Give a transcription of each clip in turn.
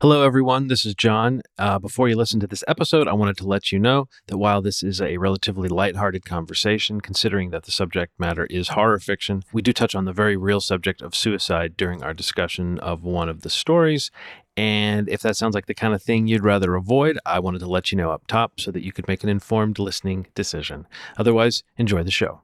Hello, everyone. This is John. Uh, before you listen to this episode, I wanted to let you know that while this is a relatively lighthearted conversation, considering that the subject matter is horror fiction, we do touch on the very real subject of suicide during our discussion of one of the stories. And if that sounds like the kind of thing you'd rather avoid, I wanted to let you know up top so that you could make an informed listening decision. Otherwise, enjoy the show.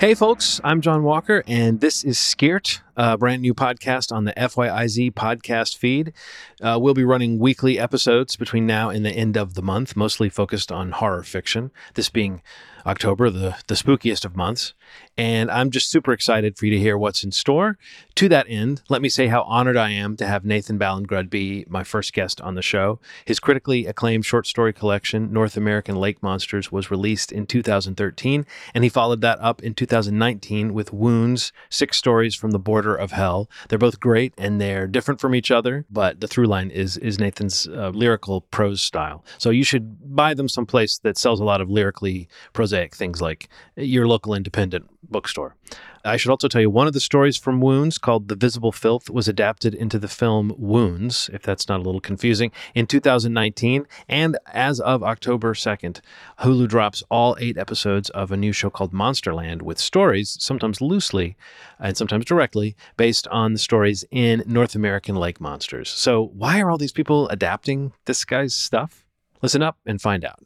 Hey, folks, I'm John Walker, and this is Scared, a brand new podcast on the FYIZ podcast feed. Uh, we'll be running weekly episodes between now and the end of the month, mostly focused on horror fiction, this being October, the, the spookiest of months. And I'm just super excited for you to hear what's in store. To that end, let me say how honored I am to have Nathan Ballingrud be my first guest on the show. His critically acclaimed short story collection, North American Lake Monsters, was released in 2013, and he followed that up in 2019 with Wounds, Six Stories from the Border of Hell. They're both great and they're different from each other, but the through line is, is Nathan's uh, lyrical prose style. So you should buy them someplace that sells a lot of lyrically prosaic things like your local independent bookstore. I should also tell you one of the stories from Wounds, called The Visible Filth, was adapted into the film Wounds, if that's not a little confusing, in 2019. And as of October 2nd, Hulu drops all eight episodes of a new show called Monsterland with stories, sometimes loosely and sometimes directly, based on the stories in North American lake monsters. So, why are all these people adapting this guy's stuff? Listen up and find out.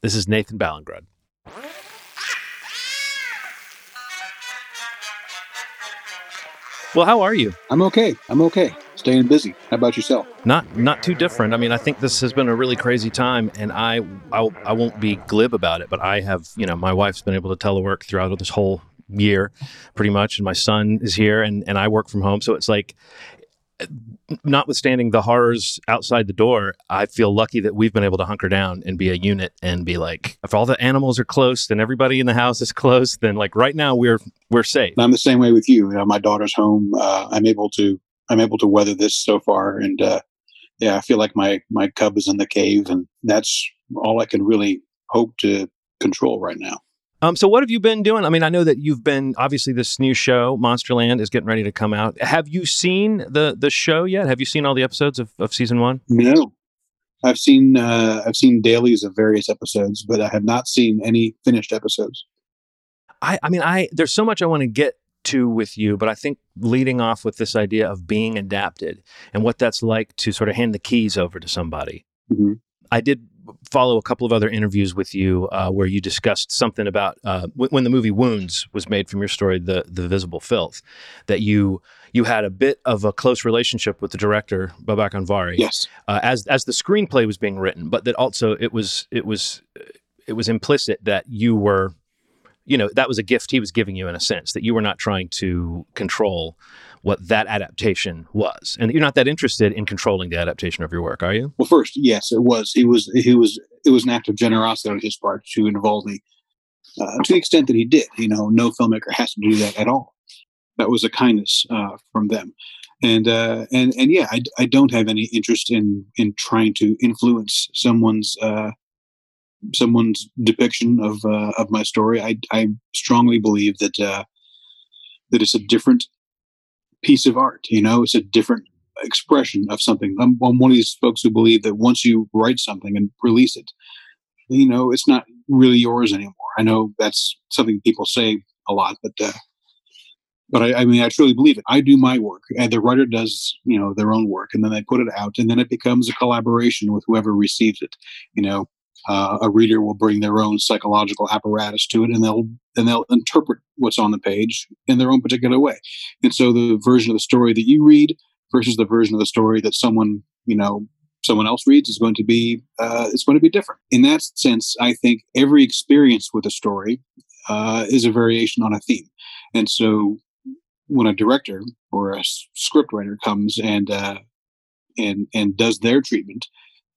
This is Nathan Ballingrud. Well, how are you? I'm okay. I'm okay. Staying busy. How about yourself? Not not too different. I mean, I think this has been a really crazy time, and I I, I won't be glib about it, but I have you know my wife's been able to telework throughout this whole year, pretty much, and my son is here, and and I work from home, so it's like notwithstanding the horrors outside the door, I feel lucky that we've been able to hunker down and be a unit and be like, if all the animals are close and everybody in the house is close, then like right now we're we're safe. I'm the same way with you. You know, my daughter's home. Uh, I'm able to I'm able to weather this so far, and uh, yeah, I feel like my my cub is in the cave, and that's all I can really hope to control right now. Um, so what have you been doing? I mean, I know that you've been obviously this new show, Monsterland, is getting ready to come out. Have you seen the the show yet? Have you seen all the episodes of, of season one? No, I've seen uh, I've seen dailies of various episodes, but I have not seen any finished episodes. I I mean, I there's so much I want to get to with you, but I think leading off with this idea of being adapted and what that's like to sort of hand the keys over to somebody. Mm-hmm. I did follow a couple of other interviews with you uh, where you discussed something about uh, w- when the movie Wounds was made from your story, the the Visible Filth, that you you had a bit of a close relationship with the director Babak Anvari. Yes, uh, as as the screenplay was being written, but that also it was it was it was implicit that you were, you know, that was a gift he was giving you in a sense that you were not trying to control what that adaptation was, and you're not that interested in controlling the adaptation of your work, are you? Well, first, yes, it was. He was. He was. It was an act of generosity on his part to involve me uh, to the extent that he did. You know, no filmmaker has to do that at all. That was a kindness uh, from them, and uh, and and yeah, I, I don't have any interest in in trying to influence someone's uh, someone's depiction of uh, of my story. I I strongly believe that uh, that it's a different piece of art. You know, it's a different expression of something. I'm, I'm one of these folks who believe that once you write something and release it, you know, it's not really yours anymore. I know that's something people say a lot, but uh, but I, I, mean, I truly believe it. I do my work, and the writer does, you know, their own work, and then they put it out, and then it becomes a collaboration with whoever receives it. You know, uh, a reader will bring their own psychological apparatus to it, and they'll and they'll interpret what's on the page in their own particular way. And so, the version of the story that you read versus the version of the story that someone you know someone else reads is going to be uh, it's going to be different. In that sense, I think every experience with a story uh, is a variation on a theme, and so when a director or a scriptwriter comes and uh, and and does their treatment,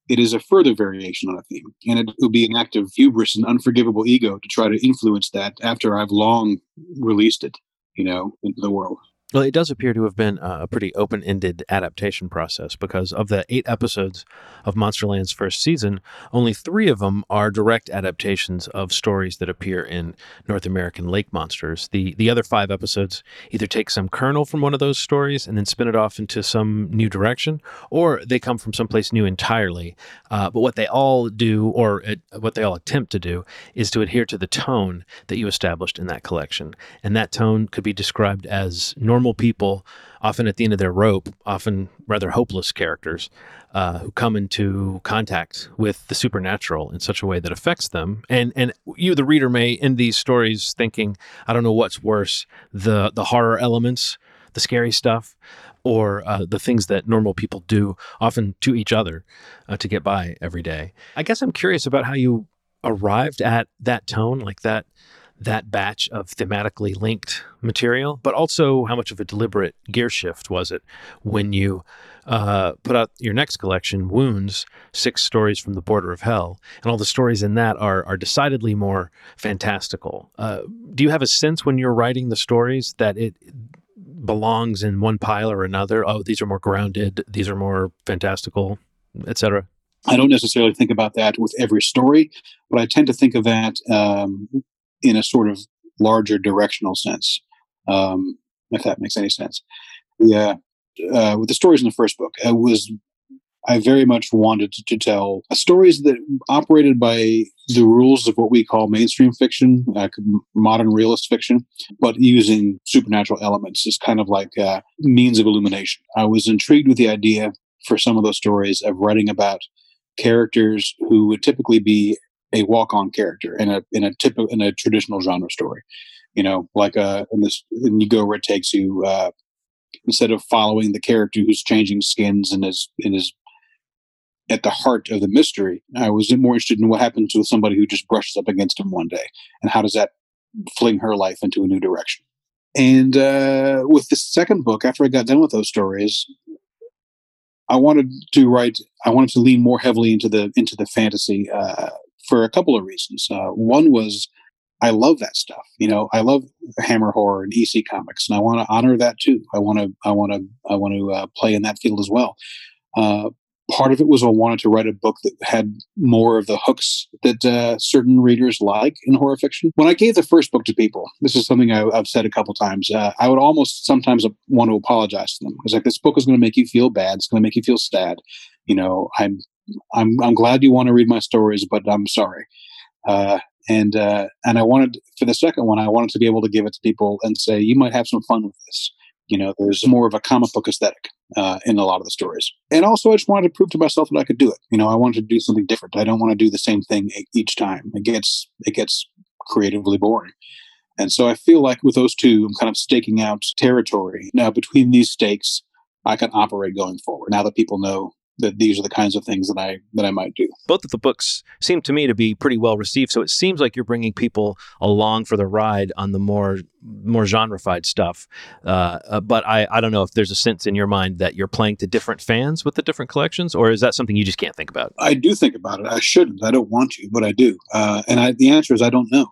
it is a further variation on a theme, and it would be an act of hubris and unforgivable ego to try to influence that after I've long released it, you know, into the world. Well, it does appear to have been a pretty open ended adaptation process because of the eight episodes of Monsterland's first season, only three of them are direct adaptations of stories that appear in North American lake monsters. The, the other five episodes either take some kernel from one of those stories and then spin it off into some new direction, or they come from someplace new entirely. Uh, but what they all do, or uh, what they all attempt to do, is to adhere to the tone that you established in that collection. And that tone could be described as normal normal people, often at the end of their rope, often rather hopeless characters, uh, who come into contact with the supernatural in such a way that affects them. And and you, the reader, may end these stories thinking, I don't know what's worse, the the horror elements, the scary stuff, or uh, the things that normal people do, often to each other, uh, to get by every day. I guess I'm curious about how you arrived at that tone, like that that batch of thematically linked material, but also how much of a deliberate gear shift was it when you uh, put out your next collection, Wounds, six stories from the border of hell, and all the stories in that are are decidedly more fantastical. Uh, do you have a sense when you're writing the stories that it belongs in one pile or another? Oh, these are more grounded, these are more fantastical, etc. I don't necessarily think about that with every story, but I tend to think of that um, in a sort of larger directional sense, um, if that makes any sense. Yeah, uh, with the stories in the first book, I was I very much wanted to, tell stories that operated by the rules of what we call mainstream fiction, like modern realist fiction, but using supernatural elements as kind of like a means of illumination. I was intrigued with the idea for some of those stories of writing about characters who would typically be a walk-on character in a in a typical in a traditional genre story. You know, like uh, in this, and you go where it takes you. Uh, instead of following the character who's changing skins and is and is at the heart of the mystery, I was more interested in what happens with somebody who just brushes up against him one day, and how does that fling her life into a new direction. And uh, with the second book, after I got done with those stories, I wanted to write. I wanted to lean more heavily into the into the fantasy uh, for a couple of reasons. Uh, one was I love that stuff. You know, I love Hammer horror and EC comics, and I want to honor that too. I want to, I want to, I want to uh, play in that field as well. Uh, part of it was I wanted to write a book that had more of the hooks that uh, certain readers like in horror fiction. When I gave the first book to people, this is something I, have said a couple times. Uh, I would almost sometimes want to apologize to them. It's like this book is going to make you feel bad. It's going to make you feel sad. You know, I'm I'm I'm glad you want to read my stories, but I'm sorry. Uh, and uh, and I wanted for the second one, I wanted to be able to give it to people and say, you might have some fun with this. You know, there's more of a comic book aesthetic uh, in a lot of the stories. And also, I just wanted to prove to myself that I could do it. You know, I wanted to do something different. I don't want to do the same thing each time. It gets it gets creatively boring. And so I feel like with those two, I'm kind of staking out territory. Now, between these stakes, I can operate going forward. Now that people know that these are the kinds of things that I that I might do. Both of the books seem to me to be pretty well received, so it seems like you're bringing people along for the ride on the more more genreified stuff. Uh, uh, but I I don't know if there's a sense in your mind that you're playing to different fans with the different collections, or is that something you just can't think about? I do think about it. I shouldn't. I don't want to, but I do. Uh, and I, the answer is I don't know.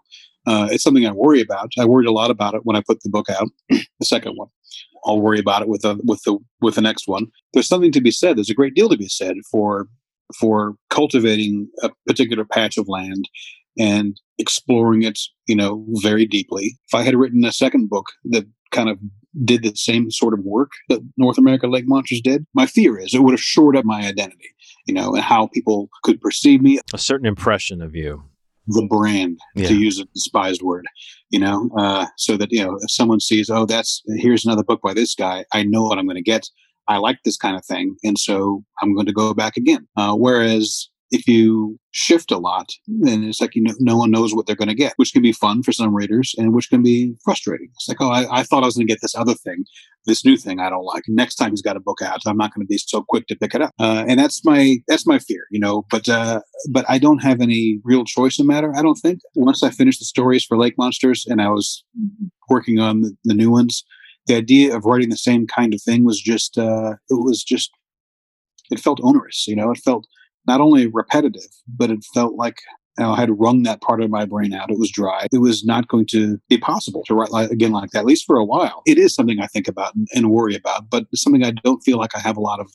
Uh, it's something I worry about. I worried a lot about it when I put the book out, the second one. I'll worry about it with the with the with the next one. There's something to be said. There's a great deal to be said for for cultivating a particular patch of land and exploring it, you know, very deeply. If I had written a second book that kind of did the same sort of work that North America Lake Monsters did, my fear is it would have shored up my identity, you know, and how people could perceive me. A certain impression of you the brand yeah. to use a despised word you know uh, so that you know if someone sees oh that's here's another book by this guy. I know what i'm going to get. I like this kind of thing and so i'm going to go back again. Uh, whereas if you shift a lot, then it's like you know, no one knows what they're going to get, which can be fun for some readers and which can be frustrating. It's like, oh, I, I thought I was going to get this other thing, this new thing I don't like. Next time he's got a book out, I'm not going to be so quick to pick it up. Uh, and that's my that's my fear, you know. But uh, but I don't have any real choice in the matter. I don't think. Once I finished the stories for Lake Monsters and I was working on the, the new ones, the idea of writing the same kind of thing was just uh, it was just it felt onerous. You know, it felt not only repetitive, but it felt like you know, I had wrung that part of my brain out. It was dry. It was not going to be possible to write like, again like that, at least for a while. It is something I think about and, and worry about, but it's something I don't feel like I have a lot of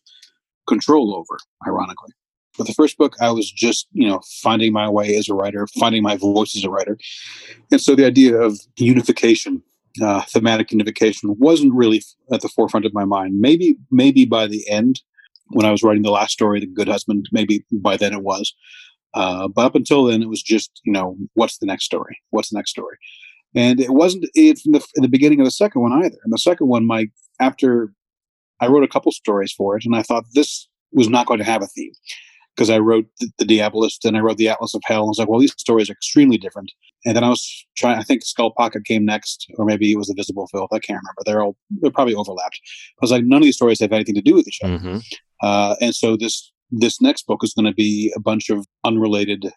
control over, ironically. With the first book, I was just, you know, finding my way as a writer, finding my voice as a writer. And so the idea of unification, uh, thematic unification, wasn't really at the forefront of my mind. Maybe, maybe by the end, when I was writing the last story, The Good Husband, maybe by then it was. Uh, but up until then, it was just, you know, what's the next story? What's the next story? And it wasn't it from the, in the beginning of the second one either. And the second one, Mike, after I wrote a couple stories for it, and I thought this was not going to have a theme because I wrote the, the Diabolist and I wrote the Atlas of Hell. I was like, well, these stories are extremely different. And then I was trying. I think Skull Pocket came next, or maybe it was the Visible Filth. I can't remember. They're all they're probably overlapped. I was like, none of these stories have anything to do with each other. Mm-hmm. Uh, and so this this next book is going to be a bunch of unrelated,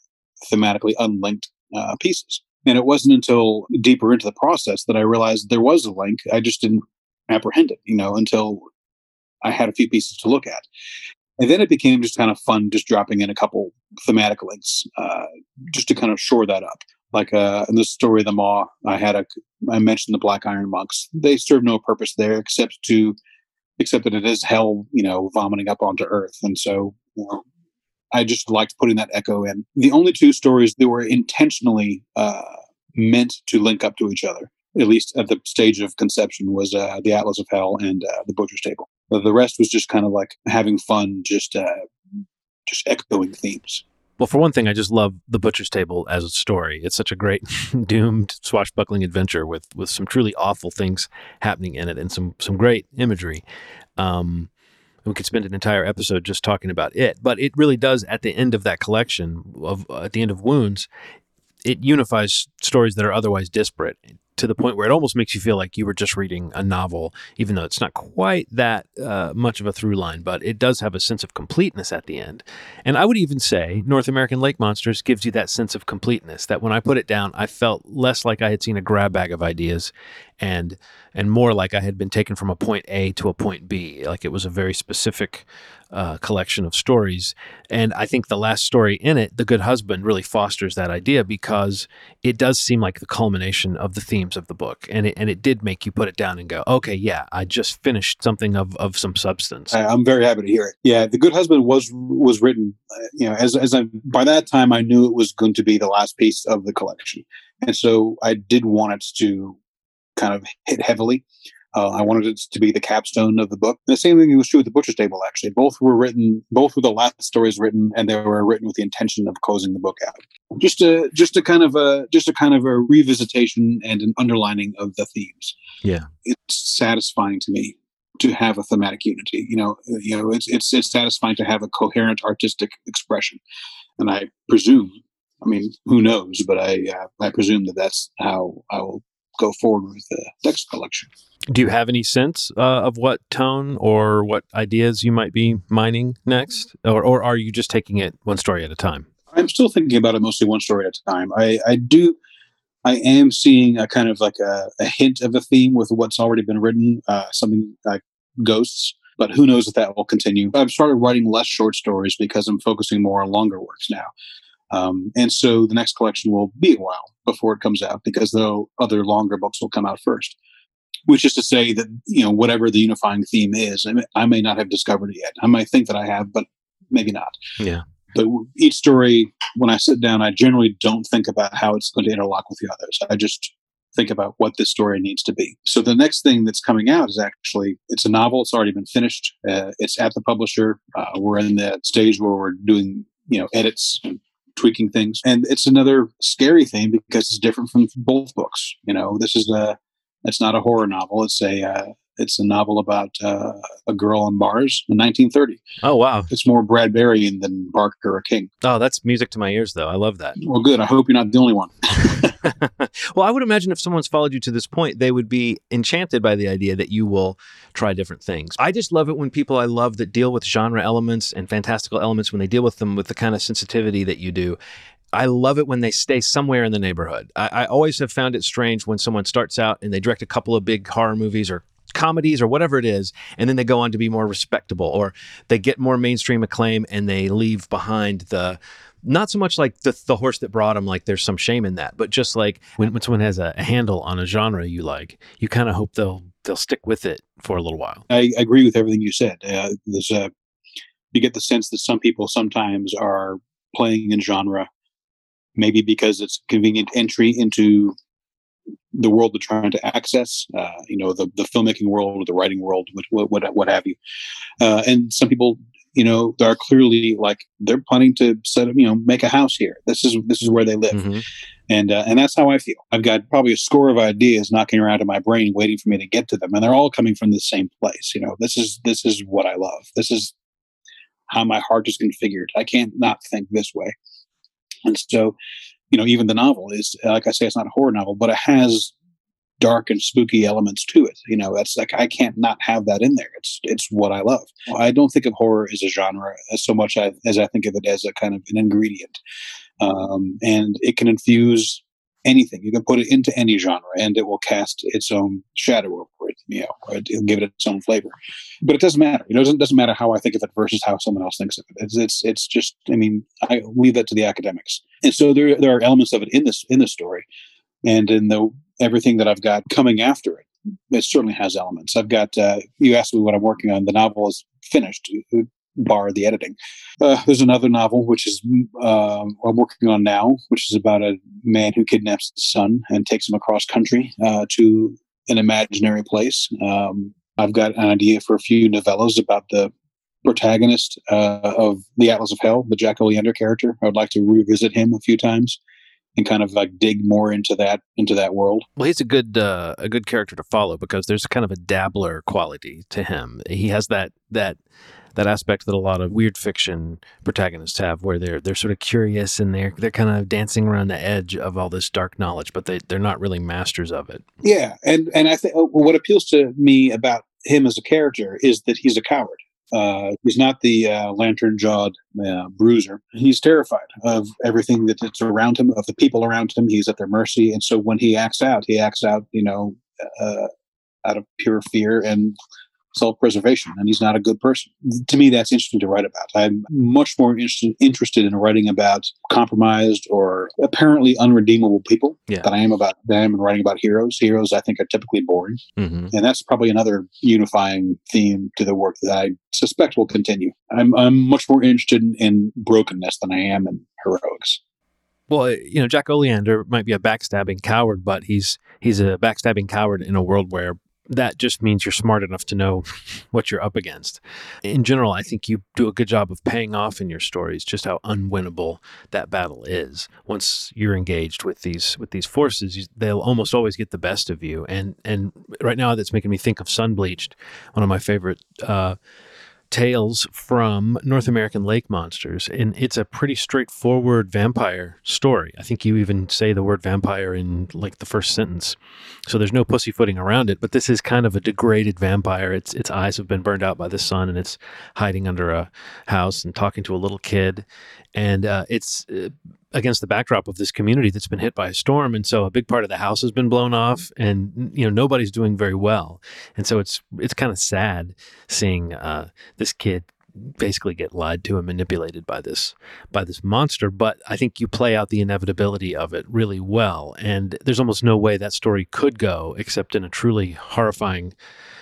thematically unlinked uh, pieces. And it wasn't until deeper into the process that I realized there was a link. I just didn't apprehend it, you know, until I had a few pieces to look at. And then it became just kind of fun, just dropping in a couple thematic links, uh, just to kind of shore that up. Like uh, in the story of the Maw, I had a, I mentioned the Black Iron monks. They serve no purpose there except to, except that it is hell, you know, vomiting up onto Earth. And so, you know, I just liked putting that echo in. The only two stories that were intentionally uh, meant to link up to each other at least at the stage of conception, was uh, the Atlas of Hell and uh, the Butcher's Table. The rest was just kind of like having fun, just uh, just echoing themes. Well, for one thing, I just love the Butcher's Table as a story. It's such a great doomed swashbuckling adventure with with some truly awful things happening in it and some some great imagery. Um, we could spend an entire episode just talking about it, but it really does at the end of that collection of uh, at the end of Wounds, it unifies stories that are otherwise disparate to the point where it almost makes you feel like you were just reading a novel, even though it's not quite that uh, much of a through line, but it does have a sense of completeness at the end. And I would even say North American Lake Monsters gives you that sense of completeness that when I put it down, I felt less like I had seen a grab bag of ideas and and more like I had been taken from a point A to a point B. Like it was a very specific uh, collection of stories. And I think the last story in it, The Good Husband, really fosters that idea because it does seem like the culmination of the themes of the book. And it, and it did make you put it down and go, okay, yeah, I just finished something of, of some substance. I'm very happy to hear it. Yeah, The Good Husband was was written, uh, you know, as, as I, by that time, I knew it was going to be the last piece of the collection. And so I did want it to kind of hit heavily. Uh, I wanted it to be the capstone of the book. And the same thing was true with the Butcher's Table. Actually, both were written, both were the last stories written, and they were written with the intention of closing the book out. Just a, just a kind of a, just a kind of a revisitation and an underlining of the themes. Yeah, it's satisfying to me to have a thematic unity. You know, you know, it's it's it's satisfying to have a coherent artistic expression, and I presume. I mean, who knows? But I uh, I presume that that's how I will go forward with the next collection. Do you have any sense uh, of what tone or what ideas you might be mining next, or, or are you just taking it one story at a time? I'm still thinking about it mostly one story at a time. I, I do, I am seeing a kind of like a, a hint of a theme with what's already been written, uh, something like ghosts. But who knows if that will continue? I've started writing less short stories because I'm focusing more on longer works now. Um, and so the next collection will be a while before it comes out because the other longer books will come out first. Which is to say that you know whatever the unifying theme is, I may, I may not have discovered it yet. I might think that I have, but maybe not. Yeah. But each story, when I sit down, I generally don't think about how it's going to interlock with the others. I just think about what this story needs to be. So the next thing that's coming out is actually it's a novel. It's already been finished. Uh, it's at the publisher. Uh, we're in that stage where we're doing you know edits and tweaking things. And it's another scary thing because it's different from both books. You know, this is a it's not a horror novel. It's a uh, It's a novel about uh, a girl on Mars in 1930. Oh wow! It's more Bradburian than Barker or King. Oh, that's music to my ears, though. I love that. Well, good. I hope you're not the only one. well, I would imagine if someone's followed you to this point, they would be enchanted by the idea that you will try different things. I just love it when people I love that deal with genre elements and fantastical elements when they deal with them with the kind of sensitivity that you do. I love it when they stay somewhere in the neighborhood. I, I, always have found it strange when someone starts out and they direct a couple of big horror movies or comedies or whatever it is, and then they go on to be more respectable or they get more mainstream acclaim and they leave behind the not so much like the, the horse that brought them, like there's some shame in that, but just like when, when someone has a, a handle on a genre you like, you kind of hope they'll they'll stick with it for a little while. I agree with everything you said. Uh, there's a you get the sense that some people sometimes are playing in genre maybe because it's convenient entry into the world they're trying to access, uh, you know, the, the filmmaking world or the writing world, what, what, what have you. Uh, and some people, you know, are clearly like they're planning to set up, you know, make a house here. This is this is where they live, mm-hmm. and uh, and that's how I feel. I've got probably a score of ideas knocking around in my brain, waiting for me to get to them, and they're all coming from the same place. You know, this is this is what I love. This is how my heart is configured. I can't not think this way. And so, you know, even the novel is, like I say, it's not a horror novel, but it has dark and spooky elements to it. You know, that's like I can't not have that in there. It's it's what I love. I don't think of horror as a genre as so much as I think of it as a kind of an ingredient, um, and it can infuse anything. You can put it into any genre, and it will cast its own shadow over it. You know, it'll give it its own flavor. But it doesn't matter. You know, it doesn't, doesn't matter how I think of it versus how someone else thinks of it. It's it's, it's just. I mean, I leave that to the academics. And so there there are elements of it in this in the story, and in the everything that I've got coming after it. It certainly has elements. I've got. Uh, you asked me what I'm working on. The novel is finished bar the editing. Uh, there's another novel which is uh, I'm working on now, which is about a man who kidnaps his son and takes him across country uh, to an imaginary place. Um, I've got an idea for a few novellas about the protagonist uh, of the Atlas of Hell, the Jack Oleander character. I would like to revisit him a few times and kind of like dig more into that into that world. Well, he's a good uh, a good character to follow because there's kind of a dabbler quality to him. He has that that that aspect that a lot of weird fiction protagonists have, where they're they're sort of curious and they're they're kind of dancing around the edge of all this dark knowledge, but they they're not really masters of it. Yeah, and and I think what appeals to me about him as a character is that he's a coward. Uh, he's not the uh, lantern jawed uh, bruiser. He's terrified of everything that's around him, of the people around him. He's at their mercy. And so when he acts out, he acts out, you know, uh, out of pure fear and self-preservation and he's not a good person. To me that's interesting to write about. I'm much more interested, interested in writing about compromised or apparently unredeemable people yeah. than i am about than i am in writing about heroes. Heroes i think are typically boring. Mm-hmm. and that's probably another unifying theme to the work that i suspect will continue. I'm, I'm much more interested in, in brokenness than i am in heroics. Well, you know, Jack Oleander might be a backstabbing coward, but he's he's a backstabbing coward in a world where that just means you're smart enough to know what you're up against. In general, I think you do a good job of paying off in your stories just how unwinnable that battle is. Once you're engaged with these with these forces, they'll almost always get the best of you. And and right now, that's making me think of Sunbleached, one of my favorite. Uh, tales from North American lake monsters. And it's a pretty straightforward vampire story. I think you even say the word vampire in like the first sentence. So there's no pussyfooting around it, but this is kind of a degraded vampire. Its its eyes have been burned out by the sun and it's hiding under a house and talking to a little kid. And uh, it's uh, against the backdrop of this community that's been hit by a storm. And so a big part of the house has been blown off and you know nobody's doing very well. And so it's it's kind of sad seeing uh, this kid basically get lied to and manipulated by this by this monster. But i think you play out the inevitability of it really well. And there's almost no way that story could go except in a truly horrifying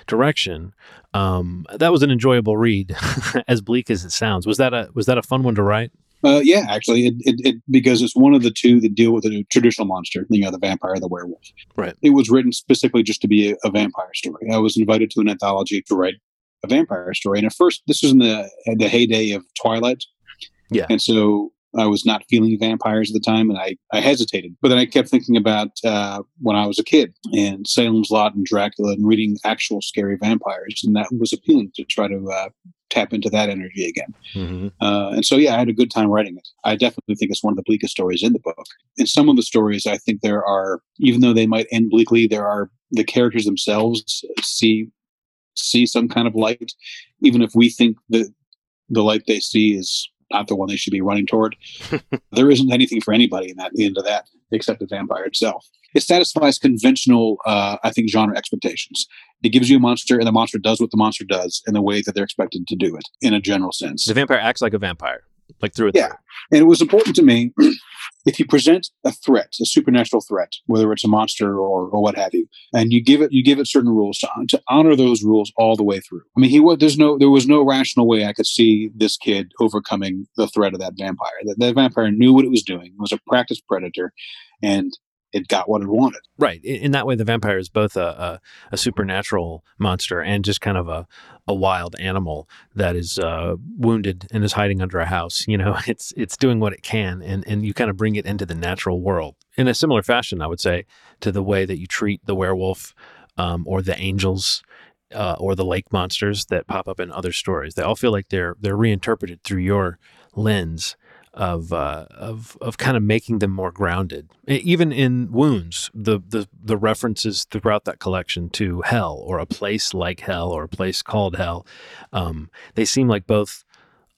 direction. Um, that was an enjoyable read as bleak as it sounds. Was that a was that a fun one to write uh, yeah, actually, it, it, it, because it's one of the two that deal with a traditional monster, you know, the vampire, the werewolf. Right. It was written specifically just to be a, a, vampire story. I was invited to an anthology to write a vampire story, and at first, this was in the the heyday of Twilight. Yeah. And so I was not feeling vampires at the time, and I, I hesitated. But then I kept thinking about uh, when I was a kid and Salem's Lot and Dracula and reading actual scary vampires, and that was appealing to try to uh, tap into that energy again. Mm-hmm. Uh, and so, yeah, I had a good time writing it. I definitely think it's one of the bleakest stories in the book. In some of the stories, I think there are, even though they might end bleakly, there are the characters themselves see see some kind of light, even if we think that the light they see is not the one they should be running toward. there isn't anything for anybody in that the end of that except the vampire itself. It satisfies conventional, uh, I think, genre expectations. It gives you a monster, and the monster does what the monster does in the way that they're expected to do it, in a general sense. The vampire acts like a vampire, like through it. Yeah, and it was important to me if you present a threat, a supernatural threat, whether it's a monster or, or what have you, and you give it you give it certain rules to, to honor those rules all the way through. I mean, he was there's no there was no rational way I could see this kid overcoming the threat of that vampire. That, that vampire knew what it was doing. It was a practiced predator, and it got what it wanted. Right. In that way, the vampire is both a, a, a supernatural monster and just kind of a, a wild animal that is uh, wounded and is hiding under a house. You know, it's it's doing what it can, and and you kind of bring it into the natural world in a similar fashion, I would say, to the way that you treat the werewolf um, or the angels. Uh, or the lake monsters that pop up in other stories. They all feel like they're they're reinterpreted through your lens, of uh, of of kind of making them more grounded. Even in wounds, the the the references throughout that collection to hell or a place like hell or a place called hell, um, they seem like both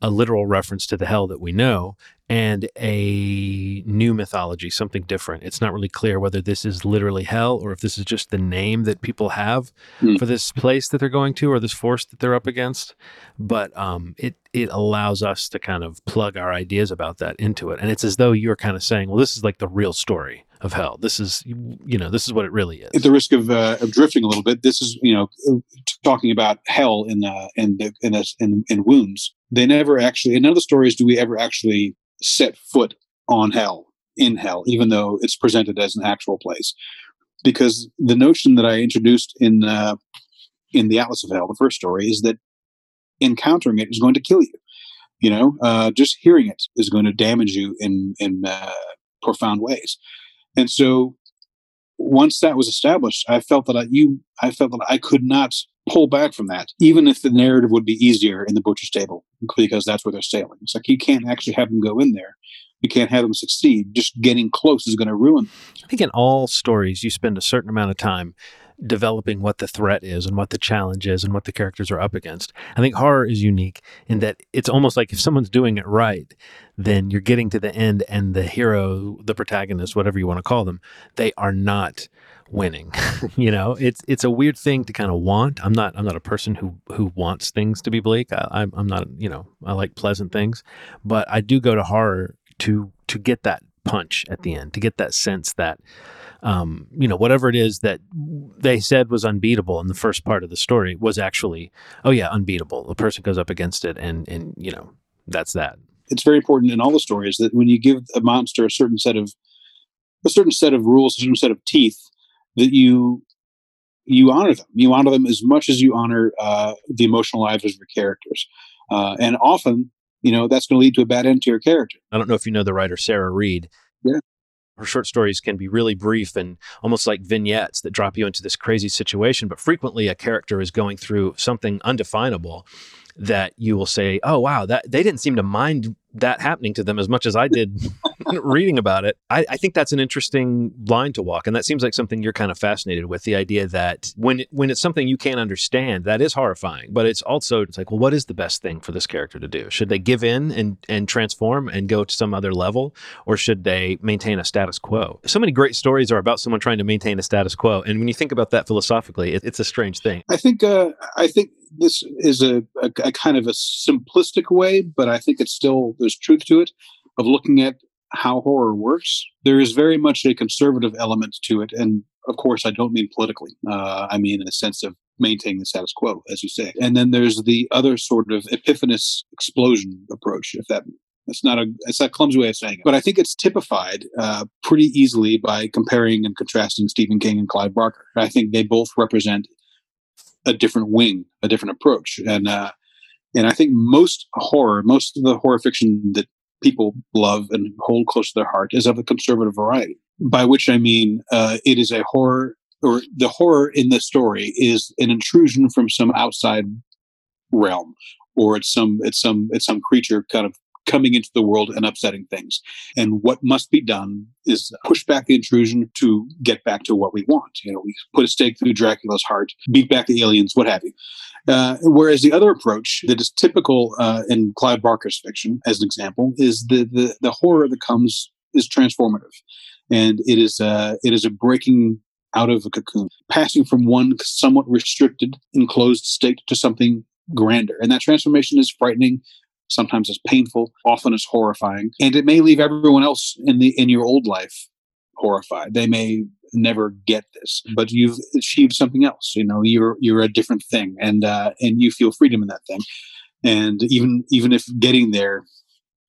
a literal reference to the hell that we know and a new mythology, something different. It's not really clear whether this is literally hell or if this is just the name that people have mm. for this place that they're going to or this force that they're up against. But um, it it allows us to kind of plug our ideas about that into it, and it's as though you're kind of saying, "Well, this is like the real story." Of hell, this is you know this is what it really is. At the risk of, uh, of drifting a little bit, this is you know talking about hell in uh, in the in, in in wounds. They never actually in none of the stories do we ever actually set foot on hell, in hell, even though it's presented as an actual place. Because the notion that I introduced in uh, in the Atlas of Hell, the first story, is that encountering it is going to kill you. You know, uh, just hearing it is going to damage you in in uh, profound ways. And so, once that was established, I felt that I, you, I felt that I could not pull back from that, even if the narrative would be easier in the butcher's table, because that's where they're sailing. It's like you can't actually have them go in there. You can't have them succeed. Just getting close is going to ruin. Them. I think in all stories, you spend a certain amount of time developing what the threat is and what the challenge is and what the characters are up against. I think horror is unique in that it's almost like if someone's doing it right, then you're getting to the end and the hero, the protagonist, whatever you want to call them, they are not winning. you know, it's it's a weird thing to kind of want. I'm not I'm not a person who who wants things to be bleak. I, I'm I'm not you know I like pleasant things, but I do go to horror to to get that punch at the end, to get that sense that um, you know, whatever it is that they said was unbeatable in the first part of the story was actually, oh yeah, unbeatable. The person goes up against it, and and you know, that's that. It's very important in all the stories that when you give a monster a certain set of a certain set of rules, a certain set of teeth, that you you honor them. You honor them as much as you honor uh, the emotional lives of your characters. Uh, and often, you know, that's going to lead to a bad end to your character. I don't know if you know the writer Sarah Read. Yeah. Her short stories can be really brief and almost like vignettes that drop you into this crazy situation, but frequently a character is going through something undefinable that you will say, "Oh wow, that they didn't seem to mind that happening to them as much as I did reading about it. I, I, think that's an interesting line to walk, and that seems like something you're kind of fascinated with. The idea that when when it's something you can't understand, that is horrifying. But it's also it's like, well, what is the best thing for this character to do? Should they give in and and transform and go to some other level, or should they maintain a status quo? So many great stories are about someone trying to maintain a status quo, and when you think about that philosophically, it, it's a strange thing. I think uh, I think this is a, a, a kind of a simplistic way, but I think it's still there's truth to it of looking at how horror works. There is very much a conservative element to it, and of course, I don't mean politically. Uh, I mean in the sense of maintaining the status quo, as you say. And then there's the other sort of epiphanous explosion approach, if that it's not a it's a clumsy way of saying it, but I think it's typified uh, pretty easily by comparing and contrasting Stephen King and Clive Barker. I think they both represent a different wing, a different approach, and uh, and I think most horror, most of the horror fiction that people love and hold close to their heart is of a conservative variety. By which I mean uh, it is a horror, or the horror in the story is an intrusion from some outside realm, or it's some it's some it's some creature kind of coming into the world and upsetting things. And what must be done is push back the intrusion to get back to what we want. You know, we put a stake through Dracula's heart, beat back the aliens, what have you. Uh, whereas the other approach that is typical uh, in Clive Barker's fiction, as an example, is the, the, the horror that comes is transformative. And it is, uh, it is a breaking out of a cocoon, passing from one somewhat restricted, enclosed state to something grander. And that transformation is frightening sometimes it's painful, often it's horrifying, and it may leave everyone else in the in your old life horrified. They may never get this, but you've achieved something else. You know, you're you're a different thing, and uh, and you feel freedom in that thing. And even even if getting there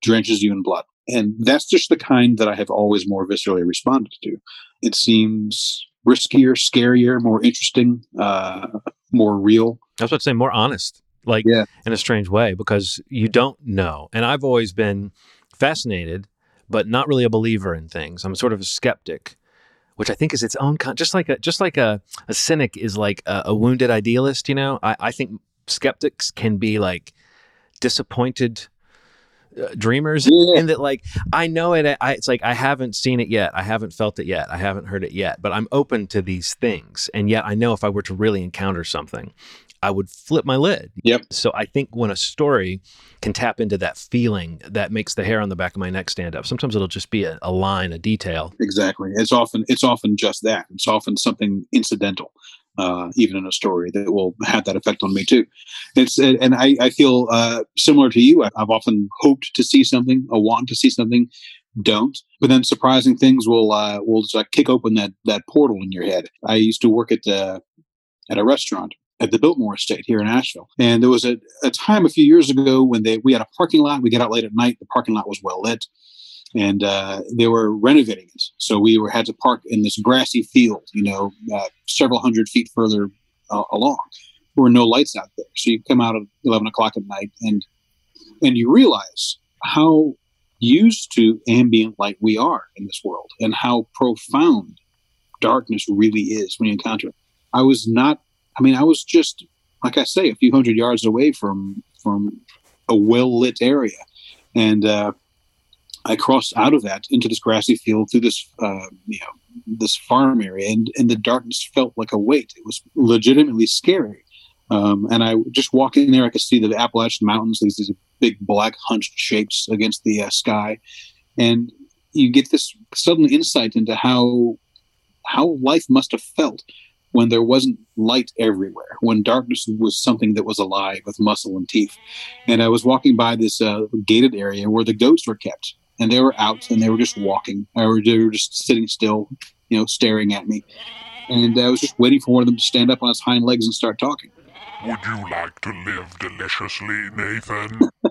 drenches you in blood, and that's just the kind that I have always more viscerally responded to. It seems riskier, scarier, more interesting, uh, more real. I was about to say more honest like yeah. in a strange way because you don't know. And I've always been fascinated, but not really a believer in things. I'm sort of a skeptic, which I think is its own kind. Just like a just like a, a cynic is like a, a wounded idealist. You know, I, I think skeptics can be like disappointed uh, dreamers yeah. and that like i know it I, it's like i haven't seen it yet i haven't felt it yet i haven't heard it yet but i'm open to these things and yet i know if i were to really encounter something I would flip my lid. Yep. So I think when a story can tap into that feeling that makes the hair on the back of my neck stand up. Sometimes it'll just be a, a line, a detail. Exactly. It's often it's often just that. It's often something incidental. Uh, even in a story that will have that effect on me too. It's and I, I feel uh, similar to you. I've often hoped to see something, a want to see something, don't. But then surprising things will uh, will just like kick open that that portal in your head. I used to work at uh, at a restaurant at the Biltmore Estate here in Asheville. And there was a, a time a few years ago when they we had a parking lot. We got out late at night. The parking lot was well lit, and uh, they were renovating it. So we were had to park in this grassy field, you know, uh, several hundred feet further uh, along. There were no lights out there. So you come out at eleven o'clock at night, and and you realize how used to ambient light we are in this world, and how profound darkness really is when you encounter it. I was not I mean, I was just like I say, a few hundred yards away from from a well lit area, and uh, I crossed out of that into this grassy field through this uh, you know this farm area, and and the darkness felt like a weight. It was legitimately scary. Um, and I just walk in there, I could see the Appalachian Mountains, these, these big black hunched shapes against the uh, sky, and you get this sudden insight into how how life must have felt when there wasn't light everywhere, when darkness was something that was alive with muscle and teeth. And I was walking by this uh, gated area where the goats were kept, and they were out and they were just walking, or they were just sitting still, you know, staring at me. And I was just waiting for one of them to stand up on its hind legs and start talking. Would you like to live deliciously, Nathan?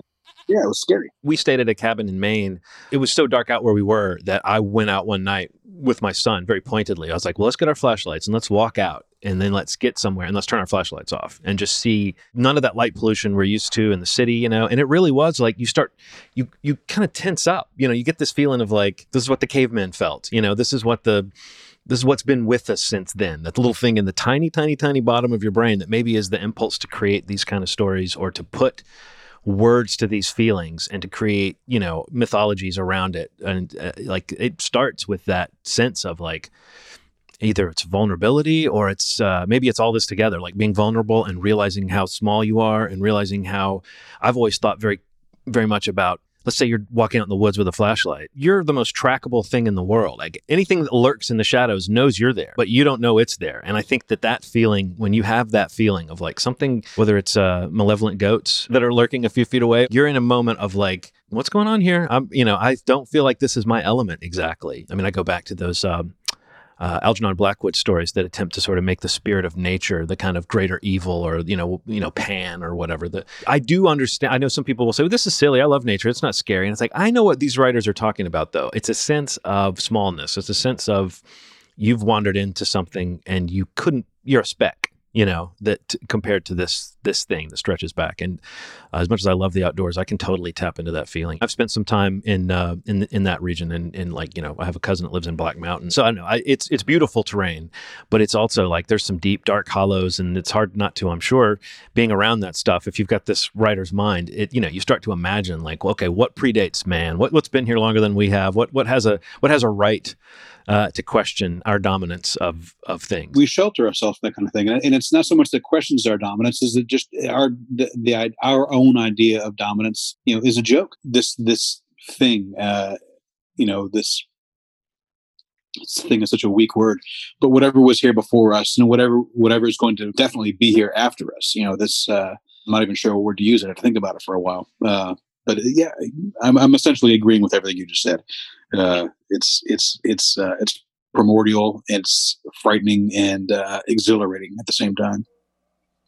yeah, it was scary. We stayed at a cabin in Maine. It was so dark out where we were that I went out one night with my son very pointedly. I was like, well, let's get our flashlights and let's walk out and then let's get somewhere and let's turn our flashlights off and just see none of that light pollution we're used to in the city, you know. And it really was like you start you you kind of tense up. You know, you get this feeling of like this is what the cavemen felt. You know, this is what the this is what's been with us since then. That little thing in the tiny, tiny, tiny bottom of your brain that maybe is the impulse to create these kind of stories or to put words to these feelings and to create, you know, mythologies around it. And uh, like it starts with that sense of like, either it's vulnerability or it's uh, maybe it's all this together like being vulnerable and realizing how small you are and realizing how i've always thought very very much about let's say you're walking out in the woods with a flashlight you're the most trackable thing in the world. Like anything that lurks in the shadows knows you're there but you don't know it's there. And i think that that feeling when you have that feeling of like something whether it's uh, malevolent goats that are lurking a few feet away you're in a moment of like what's going on here? I'm you know i don't feel like this is my element exactly. I mean i go back to those um, uh, Algernon Blackwood stories that attempt to sort of make the spirit of nature the kind of greater evil, or you know, you know, Pan or whatever. The, I do understand. I know some people will say, well, "This is silly. I love nature. It's not scary." And it's like I know what these writers are talking about, though. It's a sense of smallness. It's a sense of you've wandered into something and you couldn't. You're a speck. You know, that compared to this this thing that stretches back. And uh, as much as I love the outdoors, I can totally tap into that feeling. I've spent some time in uh, in in that region, and in like you know, I have a cousin that lives in Black Mountain, so I know I, it's it's beautiful terrain, but it's also like there's some deep dark hollows, and it's hard not to. I'm sure being around that stuff, if you've got this writer's mind, it you know you start to imagine like, okay, what predates man? What what's been here longer than we have? What what has a what has a right uh, to question our dominance of of things. We shelter ourselves that kind of thing, and, it's not so much that questions our dominance, is it just our the, the our own idea of dominance, you know, is a joke. This this thing, uh, you know, this thing is such a weak word, but whatever was here before us, and whatever whatever is going to definitely be here after us, you know, this. Uh, I'm not even sure what word to use. I have to think about it for a while. Uh, but yeah, I'm, I'm essentially agreeing with everything you just said. Uh, it's it's it's uh, it's primordial. It's frightening and uh, exhilarating at the same time.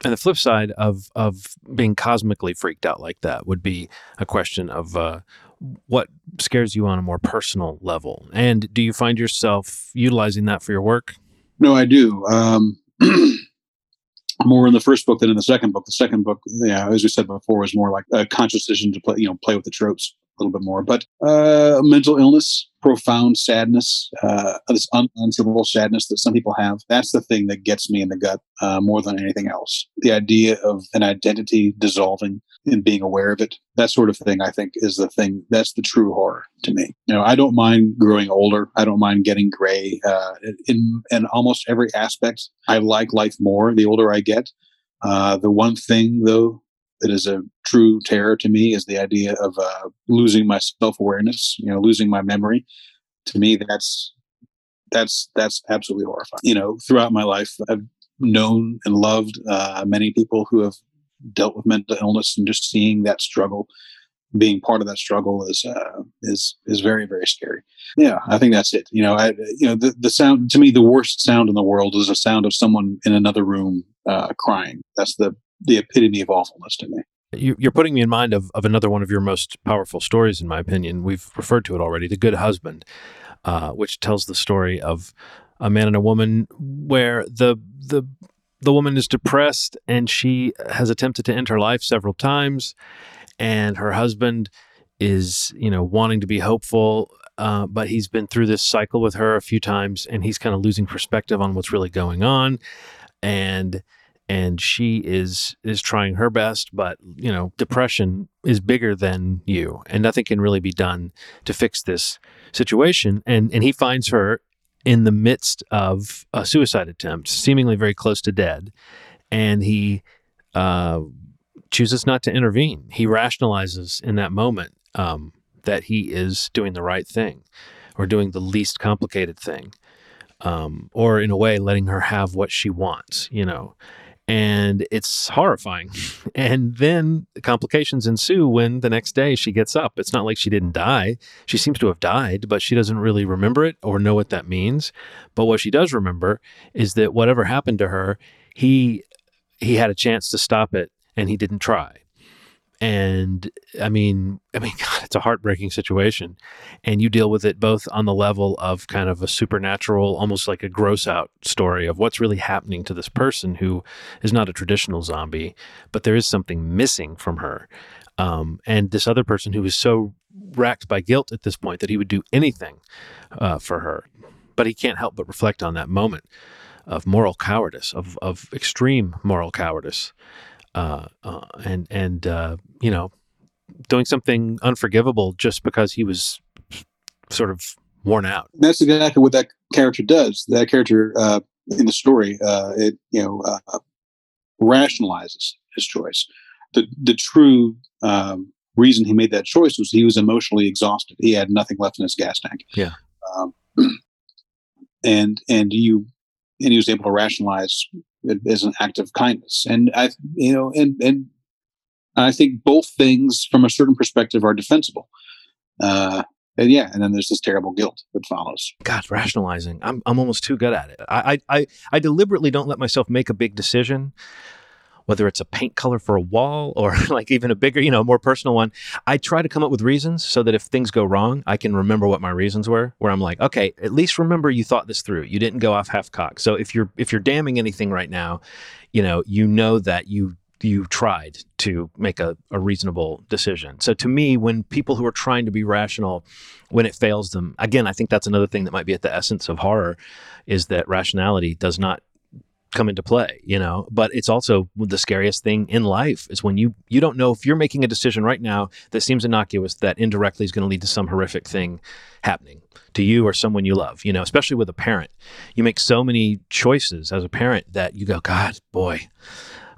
And the flip side of of being cosmically freaked out like that would be a question of uh, what scares you on a more personal level. And do you find yourself utilizing that for your work? No, I do. Um, more in the first book than in the second book. The second book, yeah, as we said before, was more like a conscious decision to play, you know, play with the tropes a little bit more. But uh, mental illness, profound sadness, uh, this unanswerable sadness that some people have, that's the thing that gets me in the gut uh, more than anything else. The idea of an identity dissolving and being aware of it, that sort of thing, I think, is the thing that's the true horror to me. You know, I don't mind growing older. I don't mind getting gray. Uh, in, in almost every aspect, I like life more the older I get. Uh, the one thing, though, that is a true terror to me is the idea of uh, losing my self awareness. You know, losing my memory. To me, that's that's that's absolutely horrifying. You know, throughout my life, I've known and loved uh, many people who have dealt with mental illness, and just seeing that struggle, being part of that struggle, is uh, is is very very scary. Yeah, I think that's it. You know, I you know the the sound to me the worst sound in the world is a sound of someone in another room uh, crying. That's the the epitome of awfulness to me. You're putting me in mind of, of another one of your most powerful stories, in my opinion. We've referred to it already, The Good Husband, uh, which tells the story of a man and a woman where the the the woman is depressed and she has attempted to end her life several times, and her husband is you know wanting to be hopeful, uh, but he's been through this cycle with her a few times, and he's kind of losing perspective on what's really going on, and and she is is trying her best but you know depression is bigger than you and nothing can really be done to fix this situation and and he finds her in the midst of a suicide attempt seemingly very close to dead and he uh, chooses not to intervene. He rationalizes in that moment um, that he is doing the right thing or doing the least complicated thing um, or in a way letting her have what she wants you know and it's horrifying. And then complications ensue when the next day she gets up. It's not like she didn't die. She seems to have died, but she doesn't really remember it or know what that means. But what she does remember is that whatever happened to her, he he had a chance to stop it and he didn't try and i mean i mean God, it's a heartbreaking situation. And you deal with it both on the level of kind of a supernatural almost like a gross out story of what's really happening to this person who is not a traditional zombie but there is something missing from her. Um, and this other person who is so racked by guilt at this point that he would do anything uh, for her. But he can't help but reflect on that moment of moral cowardice of, of extreme moral cowardice uh, uh, and and uh, you know doing something unforgivable just because he was sort of worn out. That's exactly what that character does. That character uh, in the story, uh, it you know uh, rationalizes his choice. The the true um, reason he made that choice was he was emotionally exhausted. He had nothing left in his gas tank. Yeah. Um, and and you and he was able to rationalize it as an act of kindness. And I, you know, and and I think both things, from a certain perspective, are defensible. Uh, and yeah, and then there's this terrible guilt that follows. God, rationalizing. I'm I'm almost too good at it. I I I deliberately don't let myself make a big decision whether it's a paint color for a wall or like even a bigger, you know, more personal one, I try to come up with reasons so that if things go wrong, I can remember what my reasons were. Where I'm like, okay, at least remember you thought this through. You didn't go off half cock. So if you're if you're damning anything right now, you know, you know that you you tried to make a, a reasonable decision. So to me, when people who are trying to be rational, when it fails them, again, I think that's another thing that might be at the essence of horror, is that rationality does not come into play, you know. But it's also the scariest thing in life is when you you don't know if you're making a decision right now that seems innocuous that indirectly is going to lead to some horrific thing happening to you or someone you love, you know, especially with a parent. You make so many choices as a parent that you go, God, boy,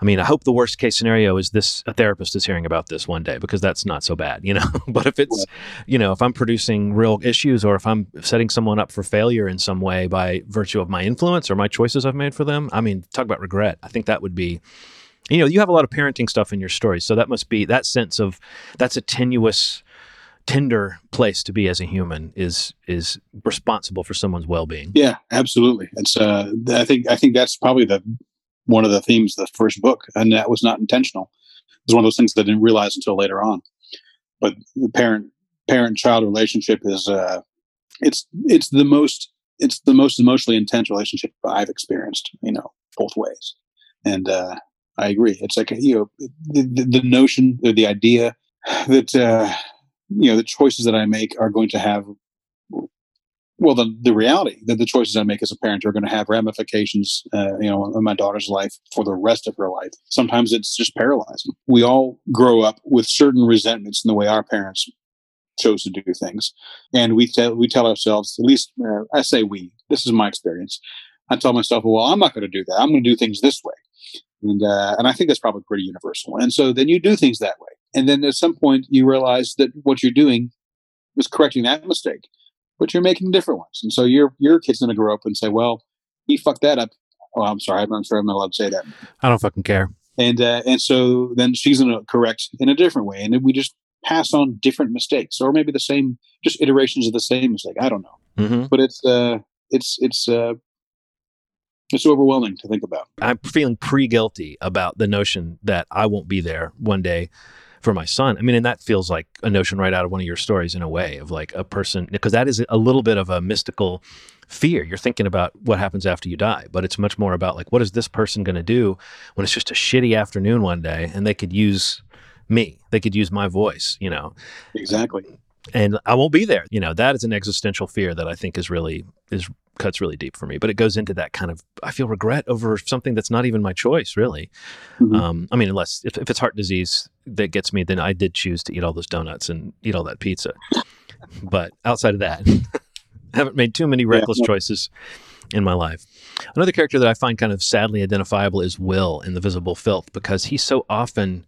I mean, I hope the worst case scenario is this a therapist is hearing about this one day because that's not so bad, you know. but if it's, you know, if I'm producing real issues or if I'm setting someone up for failure in some way by virtue of my influence or my choices I've made for them, I mean, talk about regret. I think that would be you know, you have a lot of parenting stuff in your story, so that must be that sense of that's a tenuous tender place to be as a human is is responsible for someone's well-being. Yeah, absolutely. It's uh I think I think that's probably the one of the themes of the first book, and that was not intentional. It was one of those things that I didn't realize until later on. But the parent parent child relationship is uh, it's it's the most it's the most emotionally intense relationship I've experienced. You know, both ways, and uh, I agree. It's like you know the, the, notion or the idea that uh, you know the choices that I make are going to have well, the, the reality that the choices I make as a parent are going to have ramifications, uh, you know, in my daughter's life for the rest of her life. Sometimes it's just paralyzing. We all grow up with certain resentments in the way our parents chose to do things, and we tell we tell ourselves, at least uh, I say we. This is my experience. I tell myself, well, I'm not going to do that. I'm going to do things this way, and uh, and I think that's probably pretty universal. And so then you do things that way, and then at some point you realize that what you're doing is correcting that mistake but you're making different ones. And so your your kid's going to grow up and say, "Well, he fucked that up." Oh, I'm sorry. I'm not sure I'm not allowed to say that. I don't fucking care. And uh, and so then she's going to correct in a different way, and then we just pass on different mistakes, or maybe the same, just iterations of the same mistake. I don't know, mm-hmm. but it's uh, it's it's uh, it's overwhelming to think about. I'm feeling pre guilty about the notion that I won't be there one day for my son. I mean, and that feels like a notion right out of one of your stories in a way of like a person, because that is a little bit of a mystical fear. You're thinking about what happens after you die, but it's much more about like, what is this person going to do when it's just a shitty afternoon one day and they could use me? They could use my voice, you know? Exactly. And I won't be there. You know, that is an existential fear that I think is really, is cuts really deep for me. But it goes into that kind of I feel regret over something that's not even my choice, really. Mm-hmm. Um, I mean, unless if, if it's heart disease that gets me, then I did choose to eat all those donuts and eat all that pizza. but outside of that, I haven't made too many reckless yeah. choices in my life. Another character that I find kind of sadly identifiable is Will in The Visible Filth because he's so often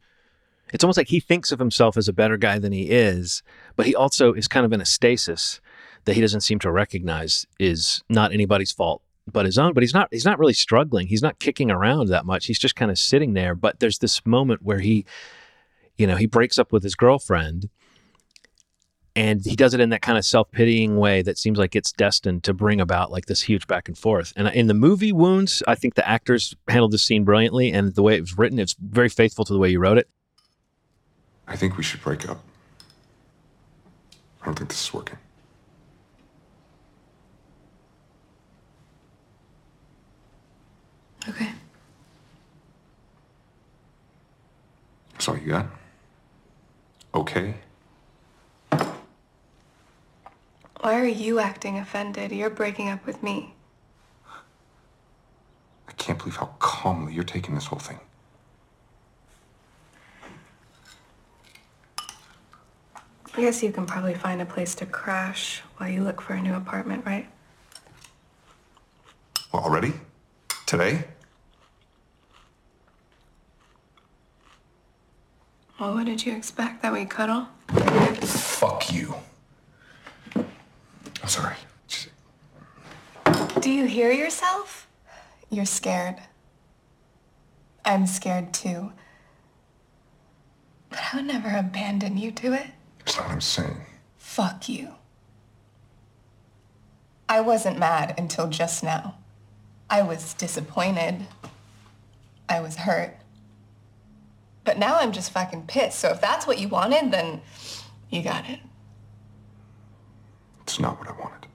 it's almost like he thinks of himself as a better guy than he is, but he also is kind of in a stasis that he doesn't seem to recognize is not anybody's fault but his own but he's not he's not really struggling. He's not kicking around that much. He's just kind of sitting there but there's this moment where he you know he breaks up with his girlfriend and he does it in that kind of self-pitying way that seems like it's destined to bring about like this huge back and forth. And in the movie wounds i think the actors handled the scene brilliantly and the way it was written it's very faithful to the way you wrote it. I think we should break up don't think this is working Okay. That's all you got? Okay. Why are you acting offended? You're breaking up with me. I can't believe how calmly you're taking this whole thing. I guess you can probably find a place to crash while you look for a new apartment, right? Well, already? Today? Well, what did you expect? That we cuddle? Fuck you. I'm sorry. Just... Do you hear yourself? You're scared. I'm scared too. But I would never abandon you to it. That's not what I'm saying. Fuck you. I wasn't mad until just now. I was disappointed. I was hurt. But now I'm just fucking pissed. So if that's what you wanted, then you got it. It's not what I wanted.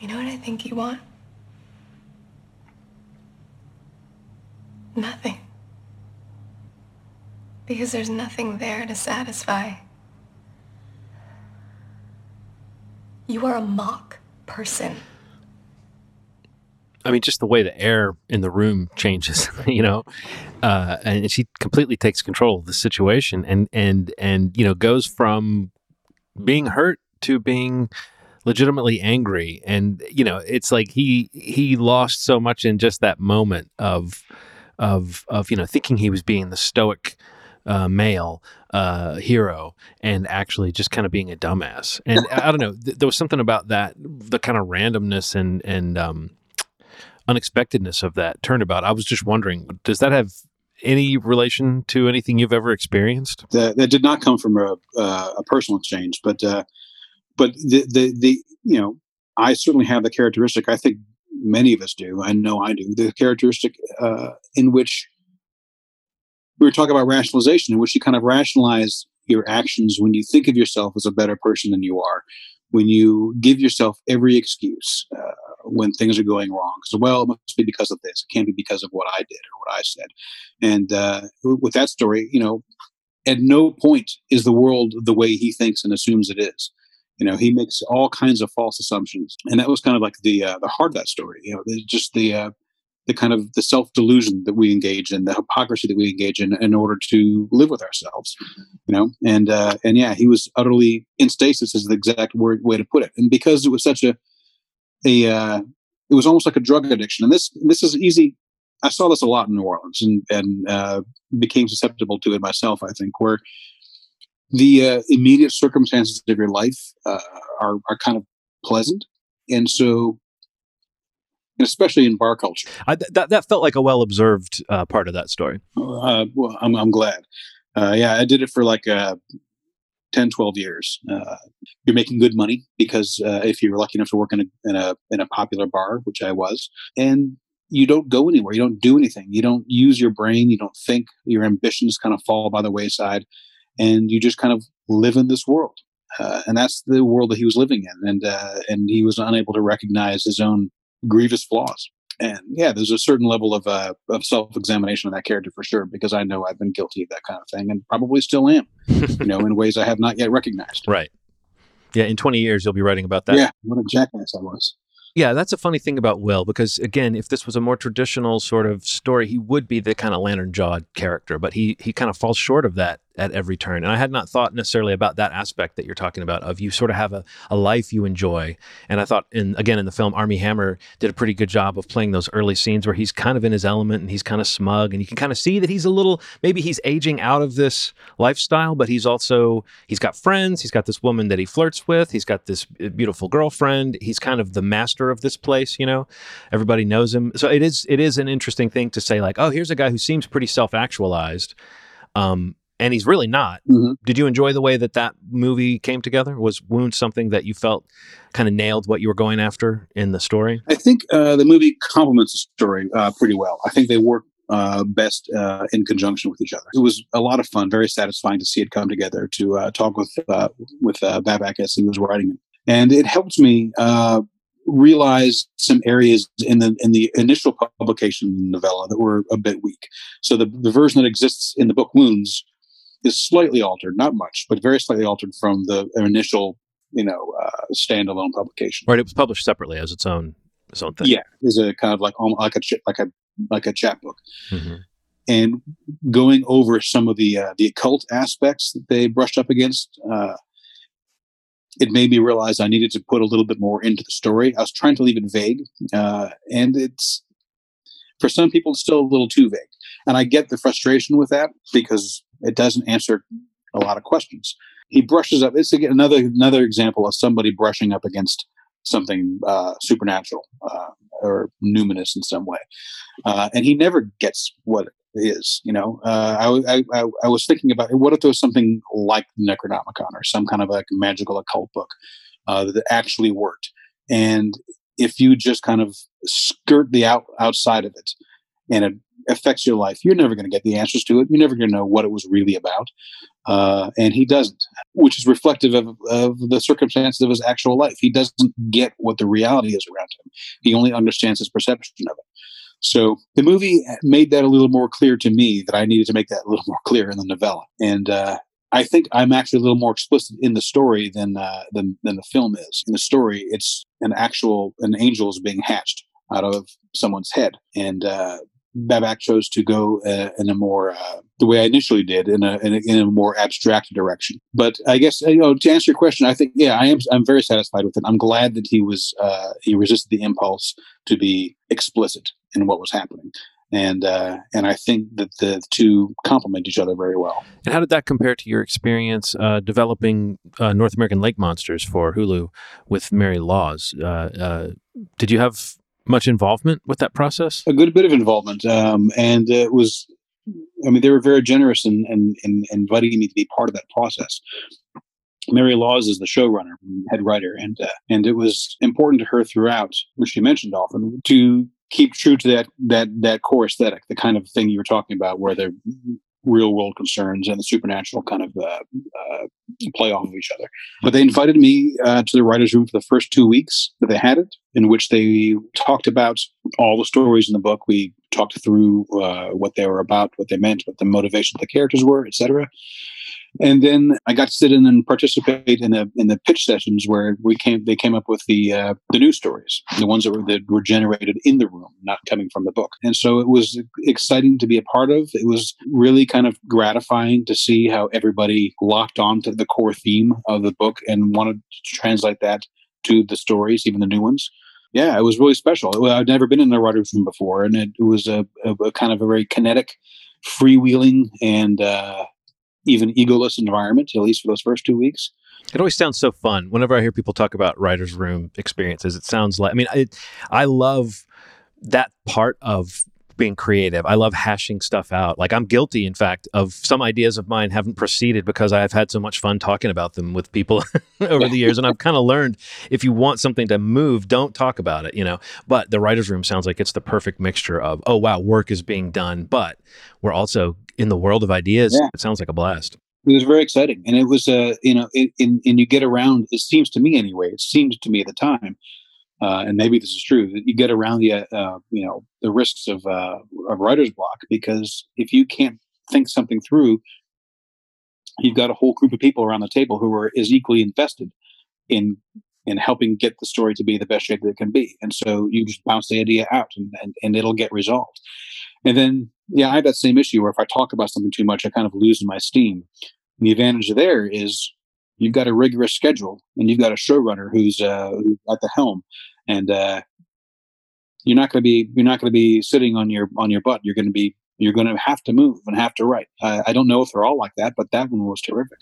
You know what I think you want? Nothing. Because there's nothing there to satisfy. You are a mock person. I mean, just the way the air in the room changes, you know, uh, and she completely takes control of the situation, and and and you know goes from being hurt to being legitimately angry, and you know it's like he he lost so much in just that moment of of of you know thinking he was being the stoic uh, male uh, hero and actually just kind of being a dumbass. And I don't know, th- there was something about that, the kind of randomness and and um, unexpectedness of that turnabout. I was just wondering, does that have any relation to anything you've ever experienced? That, that did not come from a, uh, a personal exchange, but uh, but the, the the you know I certainly have the characteristic. I think many of us do. I know I do. The characteristic uh, in which we were talking about rationalization, in which you kind of rationalize your actions when you think of yourself as a better person than you are, when you give yourself every excuse uh, when things are going wrong. Well, it must be because of this. It can't be because of what I did or what I said. And uh, with that story, you know, at no point is the world the way he thinks and assumes it is. You know, he makes all kinds of false assumptions, and that was kind of like the uh, the heart of that story. You know, just the uh, the kind of the self delusion that we engage in, the hypocrisy that we engage in, in order to live with ourselves. You know, and uh, and yeah, he was utterly in stasis is the exact word way to put it. And because it was such a a uh, it was almost like a drug addiction, and this this is easy. I saw this a lot in New Orleans, and and uh, became susceptible to it myself. I think where the uh, immediate circumstances of your life uh, are are kind of pleasant, and so especially in bar culture. I, that that felt like a well observed uh, part of that story. Uh, well, I'm I'm glad. Uh, yeah, I did it for like uh, 10, 12 years. Uh, you're making good money because uh, if you're lucky enough to work in a, in a in a popular bar, which I was, and you don't go anywhere, you don't do anything, you don't use your brain, you don't think, your ambitions kind of fall by the wayside, and you just kind of live in this world. Uh, and that's the world that he was living in, and uh, and he was unable to recognize his own grievous flaws. And yeah, there's a certain level of uh, of self examination of that character for sure, because I know I've been guilty of that kind of thing, and probably still am, you know, in ways I have not yet recognized. Right. Yeah, in 20 years you'll be writing about that. Yeah, what a jackass I was. Yeah, that's a funny thing about Will because again, if this was a more traditional sort of story, he would be the kind of lantern jawed character, but he he kind of falls short of that at every turn. And I had not thought necessarily about that aspect that you're talking about of you sort of have a, a life you enjoy. And I thought in again in the film Armie Hammer did a pretty good job of playing those early scenes where he's kind of in his element and he's kind of smug and you can kind of see that he's a little maybe he's aging out of this lifestyle, but he's also he's got friends, he's got this woman that he flirts with, he's got this beautiful girlfriend, he's kind of the master of this place, you know. Everybody knows him. So it is it is an interesting thing to say like, oh, here's a guy who seems pretty self-actualized. Um, and he's really not. Mm-hmm. Did you enjoy the way that that movie came together? Was Wound something that you felt kind of nailed what you were going after in the story? I think uh, the movie complements the story uh, pretty well. I think they work uh, best uh, in conjunction with each other. It was a lot of fun, very satisfying to see it come together. To uh, talk with uh, with uh, Babak as he was writing it, and it helped me realize some areas in the in the initial publication novella that were a bit weak. So the, the version that exists in the book Wounds is slightly altered, not much, but very slightly altered from the initial, you know, uh, standalone publication. Right, it was published separately as its own its own thing. Yeah, is a kind of like like a like a like a chapbook, mm-hmm. and going over some of the uh, the occult aspects that they brushed up against. Uh, it made me realize I needed to put a little bit more into the story. I was trying to leave it vague, uh, and it's for some people it's still a little too vague. And I get the frustration with that because it doesn't answer a lot of questions. He brushes up. It's again another another example of somebody brushing up against something uh, supernatural uh, or numinous in some way, uh, and he never gets what it is. You know, uh, I, I, I was thinking about what if there was something like the Necronomicon or some kind of like magical occult book uh, that actually worked, and if you just kind of skirt the out outside of it, and it affects your life, you're never going to get the answers to it. You're never going to know what it was really about. Uh, and he doesn't, which is reflective of, of the circumstances of his actual life. He doesn't get what the reality is around him. He only understands his perception of it. So the movie made that a little more clear to me that I needed to make that a little more clear in the novella. And uh, I think I'm actually a little more explicit in the story than uh, than than the film is. In the story, it's an actual an angel is being hatched out of someone's head, and uh, Babak chose to go uh, in a more uh, the way I initially did in a, in a, in a more abstract direction. But I guess you know to answer your question, I think yeah, I am I'm very satisfied with it. I'm glad that he was uh, he resisted the impulse to be explicit in what was happening. And uh, and I think that the two complement each other very well. And how did that compare to your experience uh, developing uh, North American Lake Monsters for Hulu with Mary Laws? Uh, uh, did you have much involvement with that process? A good bit of involvement, um, and it was. I mean, they were very generous in, in, in inviting me to be part of that process. Mary Laws is the showrunner, head writer, and uh, and it was important to her throughout, which she mentioned often, to keep true to that that that core aesthetic, the kind of thing you were talking about, where they're real world concerns and the supernatural kind of uh, uh, play off of each other. But they invited me uh, to the writers' room for the first two weeks that they had it, in which they talked about all the stories in the book. We talked through uh, what they were about, what they meant, what the motivations of the characters were, etc. And then I got to sit in and participate in the in the pitch sessions where we came. They came up with the uh, the news stories, the ones that were that were generated in the room, not coming from the book. And so it was exciting to be a part of. It was really kind of gratifying to see how everybody locked on to the core theme of the book and wanted to translate that to the stories, even the new ones yeah, it was really special. I'd never been in a writer's room before, and it, was a, a, a, kind of a very kinetic, freewheeling, and uh, even egoless environment, at least for those first two weeks. It always sounds so fun. Whenever I hear people talk about writers' room experiences, it sounds like I mean, I, I love that part of being creative. I love hashing stuff out. Like I'm guilty, in fact, of some ideas of mine haven't proceeded because I've had so much fun talking about them with people over the years. And I've kind of learned if you want something to move, don't talk about it, you know. But the writer's room sounds like it's the perfect mixture of, oh wow, work is being done, but we're also in the world of ideas. Yeah. It sounds like a blast. It was very exciting, and it was, uh, you know, in, in, in you get around. It seems to me, anyway. It seemed to me at the time, uh, and maybe this is true that you get around the, uh, you know, the risks of uh, of writer's block because if you can't think something through, you've got a whole group of people around the table who are is equally invested in in helping get the story to be the best shape that it can be. And so you just bounce the idea out, and, and, and it'll get resolved. And then, yeah, I have that same issue where if I talk about something too much, I kind of lose my steam. And the advantage there is you've got a rigorous schedule and you've got a showrunner who's uh, at the helm, and uh, you're not going to be you're not going to be sitting on your on your butt. You're going to be you're going to have to move and have to write. Uh, I don't know if they're all like that, but that one was terrific.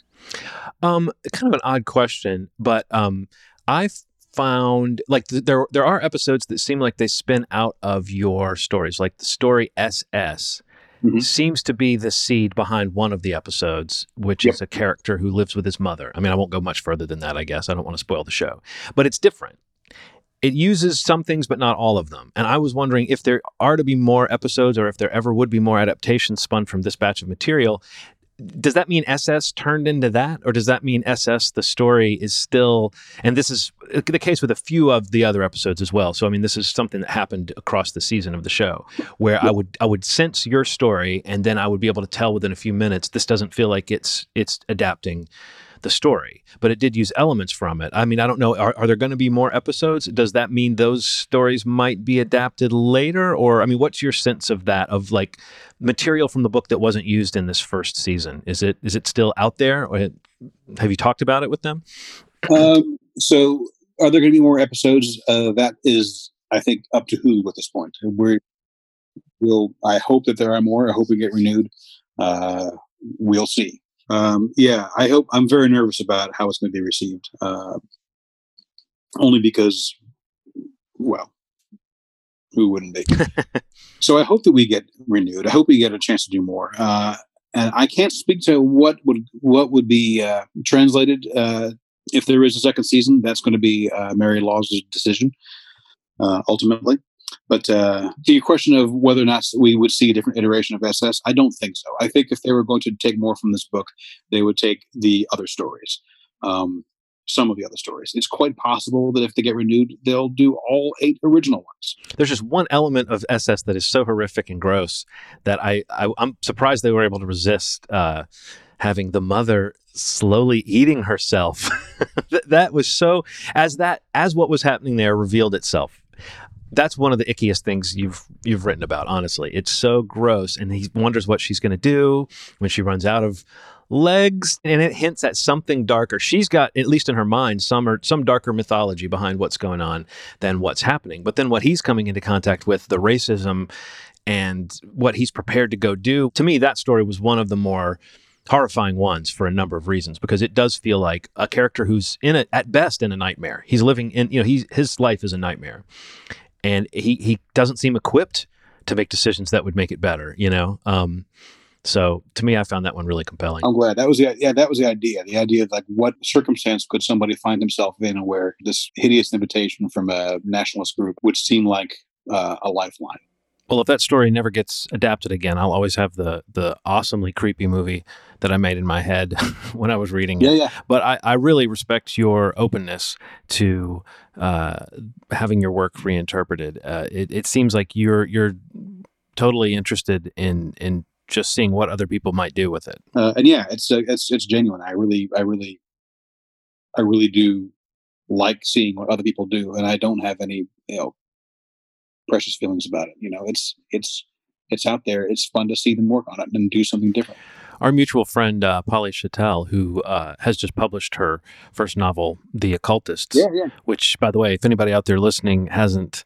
Um, kind of an odd question, but um, I found like th- there there are episodes that seem like they spin out of your stories, like the story SS. Mm-hmm. Seems to be the seed behind one of the episodes, which yep. is a character who lives with his mother. I mean, I won't go much further than that, I guess. I don't want to spoil the show, but it's different it uses some things but not all of them and i was wondering if there are to be more episodes or if there ever would be more adaptations spun from this batch of material does that mean SS turned into that, or does that mean SS the story is still? And this is uh, the case with a few of the other episodes as well. So I mean, this is something that happened across the season of the show, where I would I would sense your story, and then I would be able to tell within a few minutes this doesn't feel like it's it's adapting the story, but it did use elements from it. I mean, I don't know. Are, are there going to be more episodes? Does that mean those stories might be adapted later? Or, I mean, what's your sense of that, of like material from the book that wasn't used in this first season? Is it is it still out there? Or have you talked about it with them? Um, so, are there going to be more episodes? Uh, that is, I think, up to Hulu at this point. We're, we'll, I hope that there are more. I hope we get renewed. Uh, we'll see. Um, yeah, I hope I'm very nervous about how it's going to be received. Uh, only because, well, who wouldn't be? so I hope that we get renewed. I hope we get a chance to do more. Uh, and I can't speak to what would what would be uh, translated uh, if there is a second season. That's going to be uh, Mary Law's decision uh, ultimately. But uh, your question of whether or not we would see a different iteration of SS, I don't think so. I think if they were going to take more from this book, they would take the other stories, um, some of the other stories. It's quite possible that if they get renewed, they'll do all eight original ones. There's just one element of SS that is so horrific and gross that I, I am surprised they were able to resist uh, having the mother slowly eating herself. that was so as that as what was happening there revealed itself that's one of the ickiest things you've you've written about honestly. It's so gross and he wonders what she's going to do when she runs out of legs and it hints at something darker. She's got at least in her mind some or some darker mythology behind what's going on than what's happening. But then what he's coming into contact with the racism and what he's prepared to go do to me that story was one of the more horrifying ones for a number of reasons because it does feel like a character who's in a, at best in a nightmare. He's living in you know he's his life is a nightmare and he he doesn't seem equipped to make decisions that would make it better. You know, um, so to me, I found that one really compelling. I'm glad that was the yeah that was the idea. The idea of like what circumstance could somebody find himself in where this hideous invitation from a nationalist group would seem like uh, a lifeline. Well, if that story never gets adapted again, I'll always have the the awesomely creepy movie that I made in my head when I was reading yeah, it. Yeah, But I, I really respect your openness to uh, having your work reinterpreted. Uh, it, it seems like you're you're totally interested in in just seeing what other people might do with it. Uh, and yeah, it's uh, it's it's genuine. I really I really I really do like seeing what other people do, and I don't have any you know precious feelings about it. You know, it's it's it's out there. It's fun to see them work on it and do something different. Our mutual friend uh, Polly Schattel, who uh, has just published her first novel, The Occultists, yeah, yeah. which, by the way, if anybody out there listening hasn't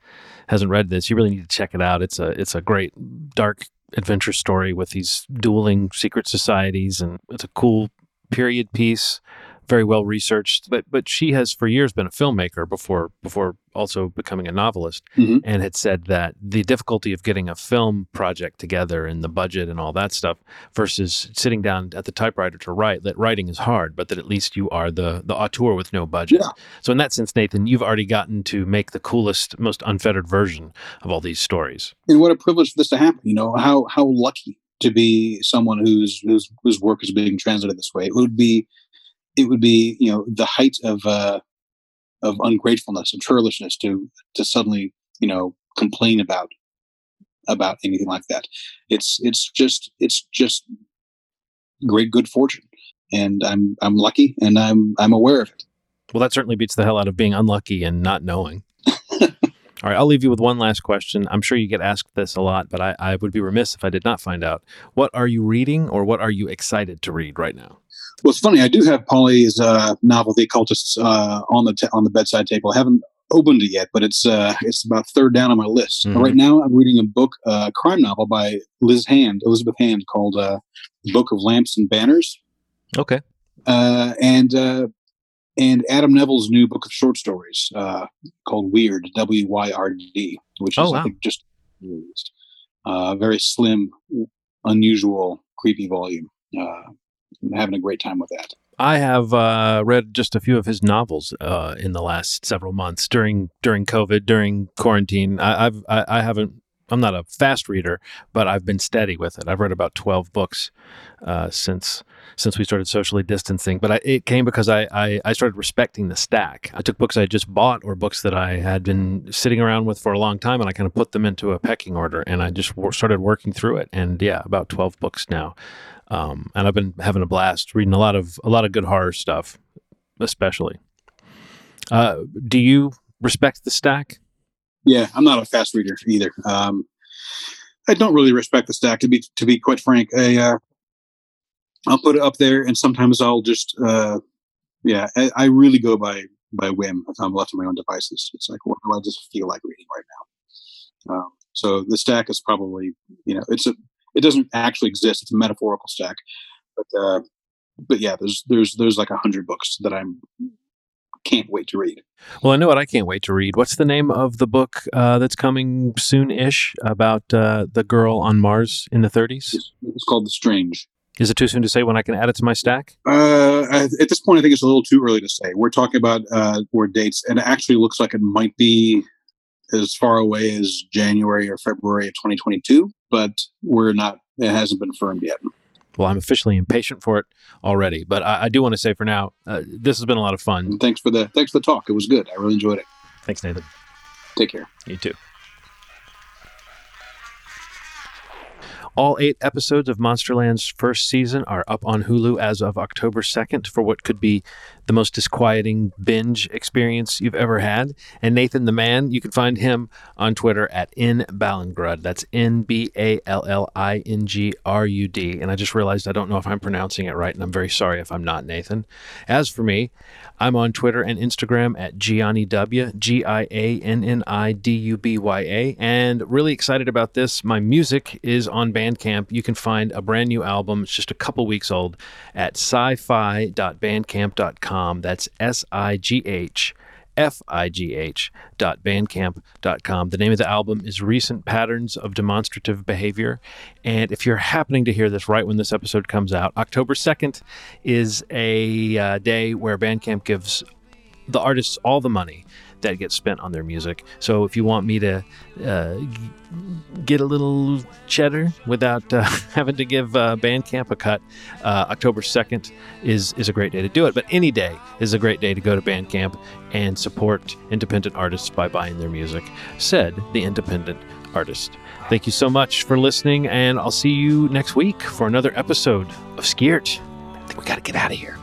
hasn't read this, you really need to check it out. It's a it's a great dark adventure story with these dueling secret societies, and it's a cool period piece very well researched. But but she has for years been a filmmaker before before also becoming a novelist, mm-hmm. and had said that the difficulty of getting a film project together and the budget and all that stuff versus sitting down at the typewriter to write. That writing is hard, but that at least you are the the auteur with no budget. Yeah. So in that sense, Nathan, you've already gotten to make the coolest, most unfettered version of all these stories. And what a privilege for this to happen. You know how how lucky to be someone whose whose whose work is being translated this way. It would be it would be you know the height of uh, of ungratefulness and churlishness to to suddenly you know complain about about anything like that. It's it's just it's just great good fortune, and I'm I'm lucky and I'm I'm aware of it. Well, that certainly beats the hell out of being unlucky and not knowing. All right, I'll leave you with one last question. I'm sure you get asked this a lot, but I, I would be remiss if I did not find out. What are you reading or what are you excited to read right now? Well, it's funny. I do have Polly's uh, novel, The Occultists, uh, on the t- on the bedside table. I haven't opened it yet, but it's uh, it's about third down on my list. Mhm. Right now, I'm reading a book, a uh, crime novel by Liz Hand, Elizabeth Hand, called uh, "Book of Lamps and Banners," Okay. uh, and uh, and Adam Nevill's new book of short stories uh, called "Weird," W Y R D, which is Oh, I think just released. Uh, very slim, unusual, creepy volume. Uh, Having a great time with that. I have uh, read just a few of his novels uh, in the last several months during during COVID, during quarantine. I, I've I, I haven't. I'm not a fast reader, but I've been steady with it. I've read about 12 books uh, since since we started socially distancing. But I, it came because I, I I started respecting the stack. I took books I just bought or books that I had been sitting around with for a long time, and I kind of put them into a pecking order, and I just wor- started working through it. And yeah, about 12 books now. Um, and I've been having a blast reading a lot of a lot of good horror stuff, especially. Uh, do you respect the stack? Yeah, I'm not a fast reader either. Um, I don't really respect the stack to be to be quite frank. I, uh, I'll put it up there, and sometimes I'll just uh, yeah. I, I really go by by whim if I'm left to my own devices. It's like what do I just feel like reading right now? Um, so the stack is probably you know it's a it doesn't actually exist. It's a metaphorical stack, but uh, but yeah, there's there's there's like a hundred books that I'm can't wait to read. Well, I know what I can't wait to read. What's the name of the book uh, that's coming soon-ish about uh, the girl on Mars in the 30s? It's, it's called The Strange. Is it too soon to say when I can add it to my stack? Uh, at at this point, I think it's a little too early to say. We're talking about uh, word dates, and it actually looks like it might be as far away as January or February of 2022, but we're not. It hasn't been firmed yet. Well, I'm officially impatient for it already, but I, I do want to say for now, uh, this has been a lot of fun. And thanks for the thanks for the talk. It was good. I really enjoyed it. Thanks, Nathan. Take care. You too. All eight episodes of Monsterland's first season are up on Hulu as of October 2nd for what could be the most disquieting binge experience you've ever had. And Nathan the Man, you can find him on Twitter at N Ballingrud. That's N B A L L I N G R U D. And I just realized I don't know if I'm pronouncing it right, and I'm very sorry if I'm not, Nathan. As for me, I'm on Twitter and Instagram at Gianni W, G I A N N I D U B Y A. And really excited about this. My music is on Bandcamp. You can find a brand new album, it's just a couple weeks old, at sci fi.bandcamp.com. That's S I G H. F-I-G-H dot bandcamp.com. The name of the album is Recent Patterns of Demonstrative Behavior. And if you're happening to hear this right when this episode comes out, October 2nd is a uh, day where Bandcamp gives the artists all the money that gets spent on their music. So if you want me to uh, get a little cheddar without uh, having to give uh, Bandcamp a cut, uh, October 2nd is, is a great day to do it. But any day is a great day to go to Bandcamp and support independent artists by buying their music, said the independent artist. Thank you so much for listening, and I'll see you next week for another episode of Skiert. I think we got to get out of here.